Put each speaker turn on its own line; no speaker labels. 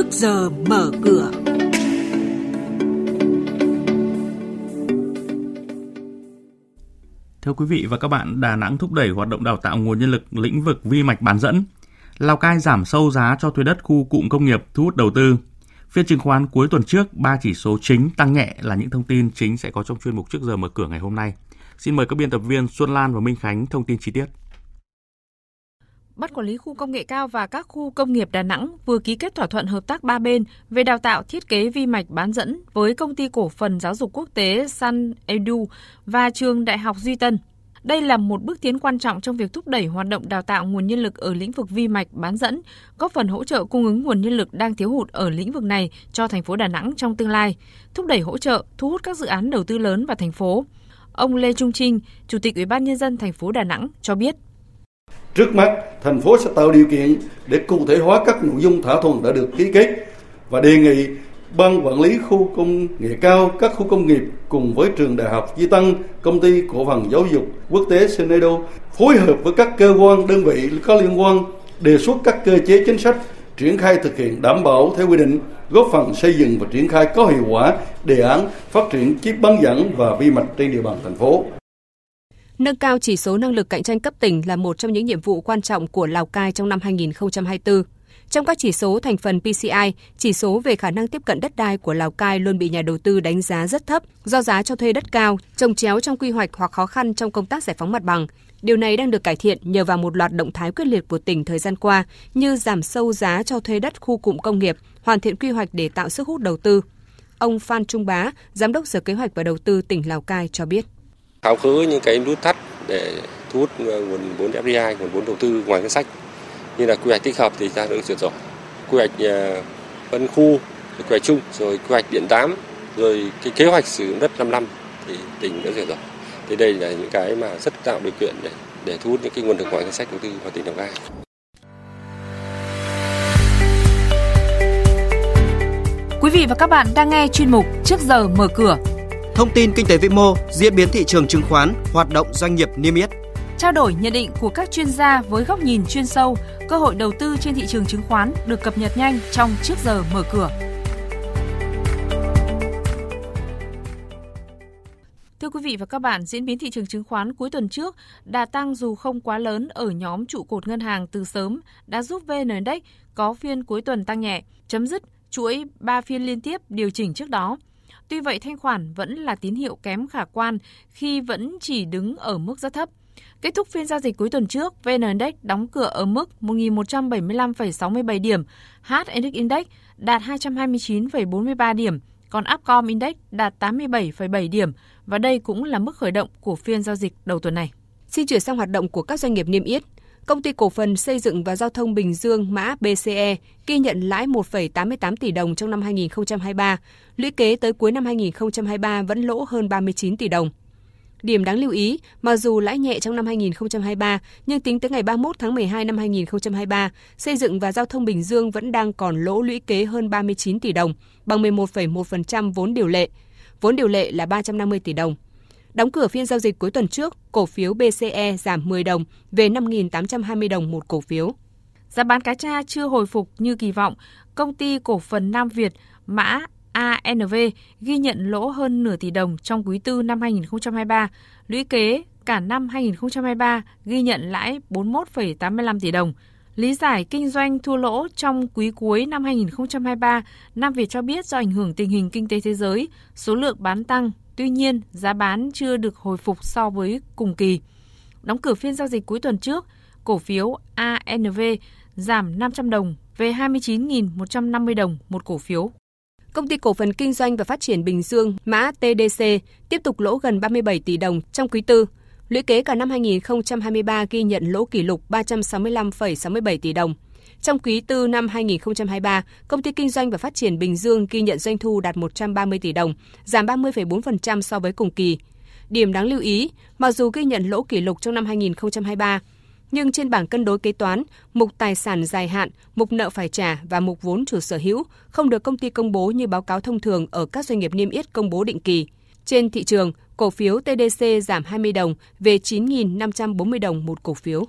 trước giờ mở cửa.
Thưa quý vị và các bạn, Đà Nẵng thúc đẩy hoạt động đào tạo nguồn nhân lực lĩnh vực vi mạch bán dẫn. Lào Cai giảm sâu giá cho thuê đất khu cụm công nghiệp thu hút đầu tư. Phiên chứng khoán cuối tuần trước, ba chỉ số chính tăng nhẹ là những thông tin chính sẽ có trong chuyên mục trước giờ mở cửa ngày hôm nay. Xin mời các biên tập viên Xuân Lan và Minh Khánh thông tin chi tiết.
Ban quản lý khu công nghệ cao và các khu công nghiệp Đà Nẵng vừa ký kết thỏa thuận hợp tác ba bên về đào tạo thiết kế vi mạch bán dẫn với công ty cổ phần giáo dục quốc tế Sun Edu và trường Đại học Duy Tân. Đây là một bước tiến quan trọng trong việc thúc đẩy hoạt động đào tạo nguồn nhân lực ở lĩnh vực vi mạch bán dẫn, góp phần hỗ trợ cung ứng nguồn nhân lực đang thiếu hụt ở lĩnh vực này cho thành phố Đà Nẵng trong tương lai, thúc đẩy hỗ trợ thu hút các dự án đầu tư lớn vào thành phố. Ông Lê Trung Trinh, Chủ tịch Ủy ban nhân dân thành phố Đà Nẵng cho biết
Trước mắt, thành phố sẽ tạo điều kiện để cụ thể hóa các nội dung thỏa thuận đã được ký kết và đề nghị Ban quản lý khu công nghệ cao, các khu công nghiệp cùng với trường đại học Di Tăng, công ty cổ phần giáo dục quốc tế Senedo phối hợp với các cơ quan đơn vị có liên quan đề xuất các cơ chế chính sách triển khai thực hiện đảm bảo theo quy định, góp phần xây dựng và triển khai có hiệu quả đề án phát triển chip bán dẫn và vi mạch trên địa bàn thành phố.
Nâng cao chỉ số năng lực cạnh tranh cấp tỉnh là một trong những nhiệm vụ quan trọng của Lào Cai trong năm 2024. Trong các chỉ số thành phần PCI, chỉ số về khả năng tiếp cận đất đai của Lào Cai luôn bị nhà đầu tư đánh giá rất thấp do giá cho thuê đất cao, trồng chéo trong quy hoạch hoặc khó khăn trong công tác giải phóng mặt bằng. Điều này đang được cải thiện nhờ vào một loạt động thái quyết liệt của tỉnh thời gian qua như giảm sâu giá cho thuê đất khu cụm công nghiệp, hoàn thiện quy hoạch để tạo sức hút đầu tư. Ông Phan Trung Bá, Giám đốc Sở Kế hoạch và Đầu tư tỉnh Lào Cai cho biết
tháo gỡ những cái nút thắt để thu hút ờ, nguồn vốn FDI, nguồn vốn đầu tư ngoài ngân sách như là quy hoạch tích hợp thì ta đã duyệt rồi, quy hoạch ờ, phân khu, quy hoạch chung, rồi quy hoạch điện 8, rồi cái kế hoạch sử dụng đất 5 năm thì tỉnh đã duyệt rồi. Thì đây là những cái mà rất tạo điều kiện để để thu hút những cái nguồn lực ngoài ngân sách đầu tư vào tỉnh Đồng Nai.
Quý vị và các bạn đang nghe chuyên mục Trước giờ mở cửa
Thông tin kinh tế vĩ mô, diễn biến thị trường chứng khoán, hoạt động doanh nghiệp niêm yết.
Trao đổi nhận định của các chuyên gia với góc nhìn chuyên sâu, cơ hội đầu tư trên thị trường chứng khoán được cập nhật nhanh trong trước giờ mở cửa. Thưa quý vị và các bạn, diễn biến thị trường chứng khoán cuối tuần trước, đà tăng dù không quá lớn ở nhóm trụ cột ngân hàng từ sớm đã giúp VN Index có phiên cuối tuần tăng nhẹ, chấm dứt chuỗi 3 phiên liên tiếp điều chỉnh trước đó. Tuy vậy, thanh khoản vẫn là tín hiệu kém khả quan khi vẫn chỉ đứng ở mức rất thấp. Kết thúc phiên giao dịch cuối tuần trước, VN Index đóng cửa ở mức 1.175,67 điểm, HNX Index đạt 229,43 điểm, còn Upcom Index đạt 87,7 điểm và đây cũng là mức khởi động của phiên giao dịch đầu tuần này. Xin chuyển sang hoạt động của các doanh nghiệp niêm yết. Công ty cổ phần xây dựng và giao thông Bình Dương mã BCE ghi nhận lãi 1,88 tỷ đồng trong năm 2023, lũy kế tới cuối năm 2023 vẫn lỗ hơn 39 tỷ đồng. Điểm đáng lưu ý, mặc dù lãi nhẹ trong năm 2023, nhưng tính tới ngày 31 tháng 12 năm 2023, xây dựng và giao thông Bình Dương vẫn đang còn lỗ lũy kế hơn 39 tỷ đồng, bằng 11,1% vốn điều lệ. Vốn điều lệ là 350 tỷ đồng. Đóng cửa phiên giao dịch cuối tuần trước, cổ phiếu BCE giảm 10 đồng về 5.820 đồng một cổ phiếu. Giá bán cá tra chưa hồi phục như kỳ vọng. Công ty cổ phần Nam Việt, mã ANV ghi nhận lỗ hơn nửa tỷ đồng trong quý tư năm 2023, lũy kế cả năm 2023 ghi nhận lãi 41,85 tỷ đồng. Lý giải kinh doanh thua lỗ trong quý cuối năm 2023, Nam Việt cho biết do ảnh hưởng tình hình kinh tế thế giới, số lượng bán tăng Tuy nhiên, giá bán chưa được hồi phục so với cùng kỳ. Đóng cửa phiên giao dịch cuối tuần trước, cổ phiếu ANV giảm 500 đồng về 29.150 đồng một cổ phiếu. Công ty cổ phần kinh doanh và phát triển Bình Dương, mã TDC, tiếp tục lỗ gần 37 tỷ đồng trong quý tư. Lũy kế cả năm 2023 ghi nhận lỗ kỷ lục 365,67 tỷ đồng. Trong quý tư năm 2023, công ty kinh doanh và phát triển Bình Dương ghi nhận doanh thu đạt 130 tỷ đồng, giảm 30,4% so với cùng kỳ. Điểm đáng lưu ý, mặc dù ghi nhận lỗ kỷ lục trong năm 2023, nhưng trên bảng cân đối kế toán, mục tài sản dài hạn, mục nợ phải trả và mục vốn chủ sở hữu không được công ty công bố như báo cáo thông thường ở các doanh nghiệp niêm yết công bố định kỳ. Trên thị trường, cổ phiếu TDC giảm 20 đồng về 9.540 đồng một cổ phiếu.